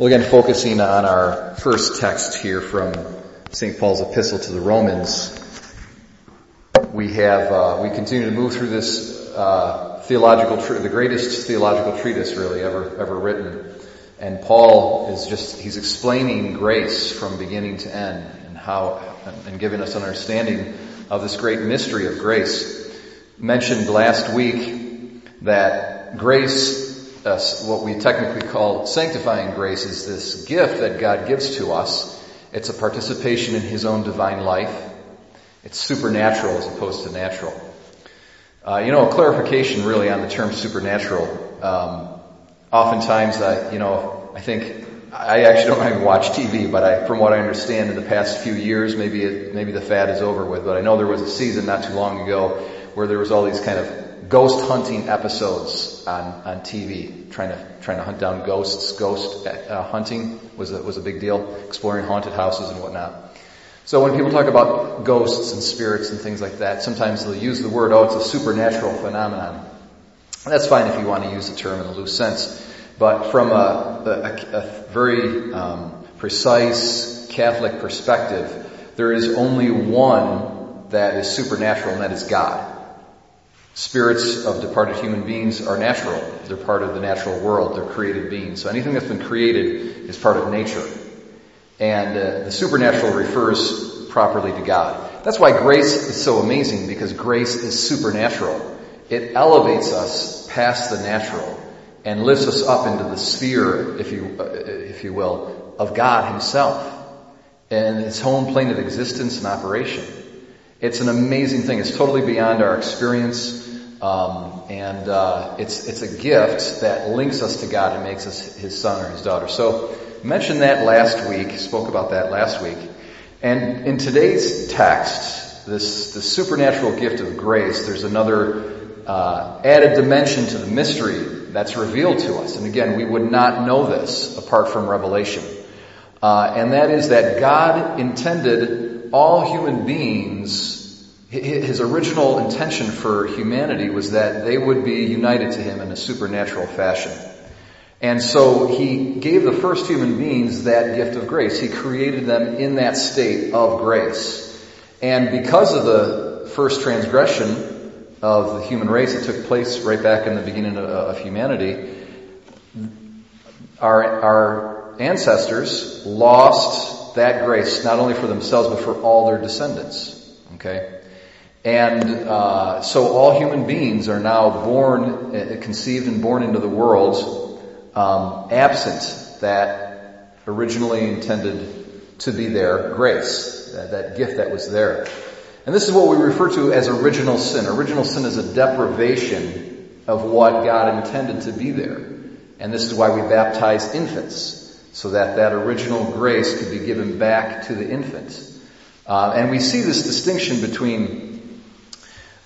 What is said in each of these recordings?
Well, again, focusing on our first text here from St. Paul's epistle to the Romans, we have, uh, we continue to move through this, uh, theological, the greatest theological treatise really ever, ever written. And Paul is just, he's explaining grace from beginning to end and how, and giving us an understanding of this great mystery of grace. Mentioned last week that grace uh, what we technically call sanctifying grace is this gift that God gives to us. It's a participation in His own divine life. It's supernatural as opposed to natural. Uh, you know, a clarification really on the term supernatural. Um, oftentimes, I, you know, I think I actually don't even watch TV, but I, from what I understand, in the past few years, maybe it, maybe the fad is over with. But I know there was a season not too long ago where there was all these kind of ghost hunting episodes on, on TV, trying to trying to hunt down ghosts. Ghost uh, hunting was a, was a big deal, exploring haunted houses and whatnot. So when people talk about ghosts and spirits and things like that, sometimes they'll use the word, "Oh, it's a supernatural phenomenon." That's fine if you want to use the term in a loose sense, but from a, a, a very um, precise Catholic perspective, there is only one that is supernatural, and that is God. Spirits of departed human beings are natural. They're part of the natural world. They're created beings. So anything that's been created is part of nature. And uh, the supernatural refers properly to God. That's why grace is so amazing because grace is supernatural. It elevates us past the natural and lifts us up into the sphere, if you, uh, if you will, of God Himself and His home plane of existence and operation. It's an amazing thing. It's totally beyond our experience. Um, and uh, it's it's a gift that links us to God and makes us His son or His daughter. So mentioned that last week. Spoke about that last week. And in today's text, this the supernatural gift of grace, there's another uh, added dimension to the mystery that's revealed to us. And again, we would not know this apart from revelation. Uh, and that is that God intended all human beings his original intention for humanity was that they would be united to him in a supernatural fashion. And so he gave the first human beings that gift of grace. He created them in that state of grace. And because of the first transgression of the human race that took place right back in the beginning of, humanity, our, our ancestors lost that grace not only for themselves but for all their descendants. Okay? And uh, so all human beings are now born, uh, conceived and born into the world, um, absent that originally intended to be there grace, that, that gift that was there. And this is what we refer to as original sin. Original sin is a deprivation of what God intended to be there. And this is why we baptize infants, so that that original grace could be given back to the infant. Uh, and we see this distinction between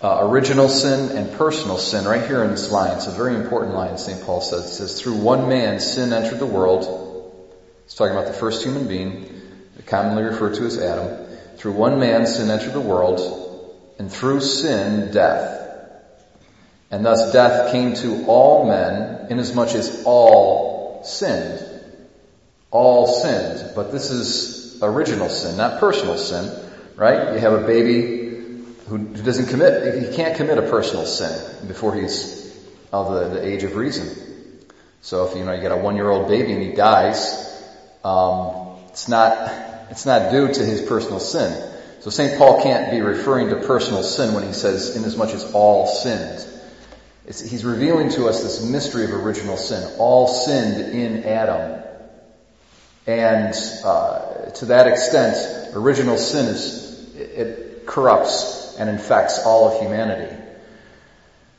uh, original sin and personal sin right here in this line. It's a very important line St. Paul says. It says, through one man sin entered the world. It's talking about the first human being, commonly referred to as Adam. Through one man sin entered the world, and through sin death. And thus death came to all men, inasmuch as all sinned. All sinned. But this is original sin, not personal sin, right? You have a baby who doesn't commit, he can't commit a personal sin before he's of the, the age of reason. So if you know you get a one-year-old baby and he dies, um, it's not it's not due to his personal sin. So St. Paul can't be referring to personal sin when he says, "Inasmuch as all sinned." It's, he's revealing to us this mystery of original sin. All sinned in Adam, and uh, to that extent, original sin is it, it corrupts and infects all of humanity.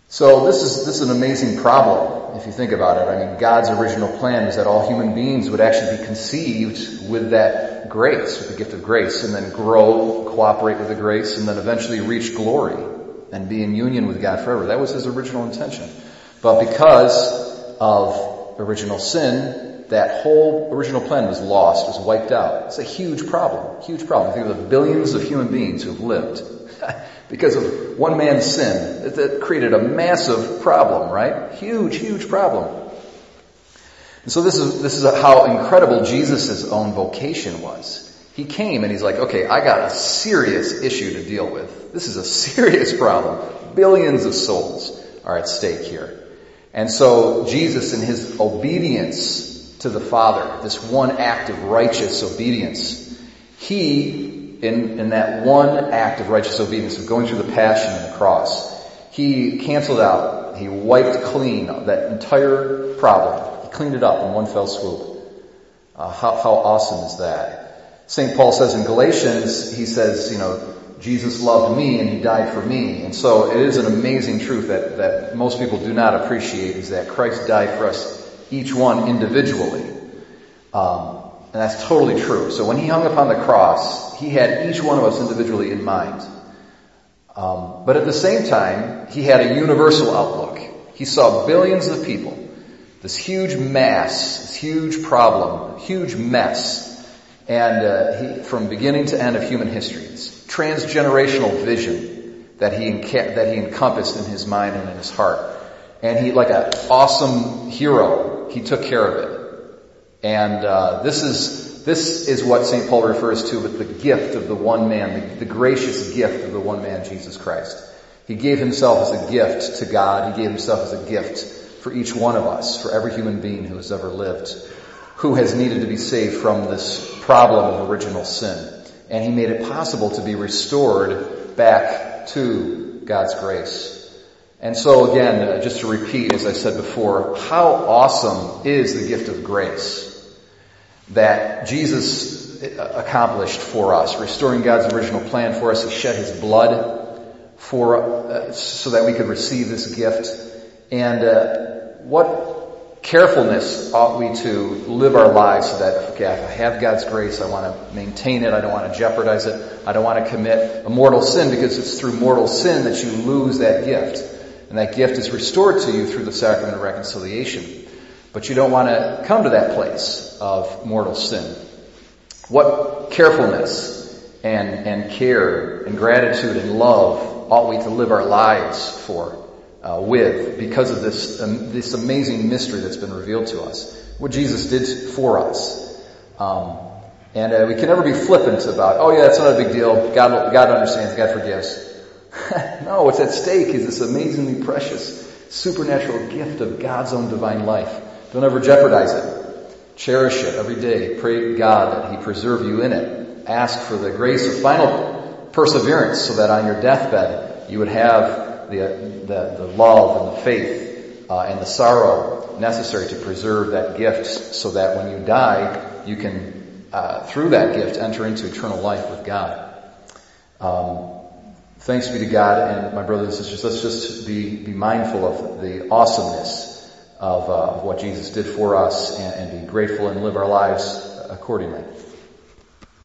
So this is, this is an amazing problem if you think about it. I mean, God's original plan was that all human beings would actually be conceived with that grace, with the gift of grace, and then grow, cooperate with the grace, and then eventually reach glory and be in union with God forever. That was his original intention. But because of original sin, that whole original plan was lost, was wiped out. It's a huge problem, huge problem. Think of the billions of human beings who have lived because of one man's sin. That created a massive problem, right? Huge, huge problem. And so this is, this is how incredible Jesus' own vocation was. He came and he's like, okay, I got a serious issue to deal with. This is a serious problem. Billions of souls are at stake here. And so Jesus in his obedience to the Father, this one act of righteous obedience, he, in, in that one act of righteous obedience of going through the passion and the cross, he canceled out, he wiped clean that entire problem. He cleaned it up in one fell swoop. Uh, how, how awesome is that? St. Paul says in Galatians, he says, you know, Jesus loved me and he died for me. And so it is an amazing truth that, that most people do not appreciate is that Christ died for us, each one individually. Um, and that's totally true. So when he hung upon the cross, he had each one of us individually in mind. Um, but at the same time, he had a universal outlook. He saw billions of people, this huge mass, this huge problem, huge mess, and uh, he, from beginning to end of human history, this transgenerational vision that he enca- that he encompassed in his mind and in his heart, and he, like an awesome hero, he took care of it. And uh, this is this is what St. Paul refers to with the gift of the one man, the, the gracious gift of the one man, Jesus Christ. He gave himself as a gift to God. He gave himself as a gift for each one of us, for every human being who has ever lived, who has needed to be saved from this problem of original sin. And he made it possible to be restored back to God's grace. And so again, uh, just to repeat, as I said before, how awesome is the gift of grace? That Jesus accomplished for us, restoring God's original plan for us. He shed His blood for uh, so that we could receive this gift. And uh, what carefulness ought we to live our lives so that okay, I have God's grace, I want to maintain it. I don't want to jeopardize it. I don't want to commit a mortal sin because it's through mortal sin that you lose that gift. And that gift is restored to you through the sacrament of reconciliation. But you don't want to come to that place of mortal sin. What carefulness and, and care and gratitude and love ought we to live our lives for, uh, with, because of this, um, this amazing mystery that's been revealed to us. What Jesus did for us. Um, and uh, we can never be flippant about, oh yeah, that's not a big deal. God, God understands. God forgives. no, what's at stake is this amazingly precious supernatural gift of God's own divine life. Don't ever jeopardize it. Cherish it every day. Pray God that He preserve you in it. Ask for the grace of final perseverance so that on your deathbed you would have the, the, the love and the faith uh, and the sorrow necessary to preserve that gift so that when you die, you can, uh, through that gift, enter into eternal life with God. Um, thanks be to God and my brothers and sisters. Let's just be, be mindful of the awesomeness of, uh, what Jesus did for us and, and be grateful and live our lives accordingly.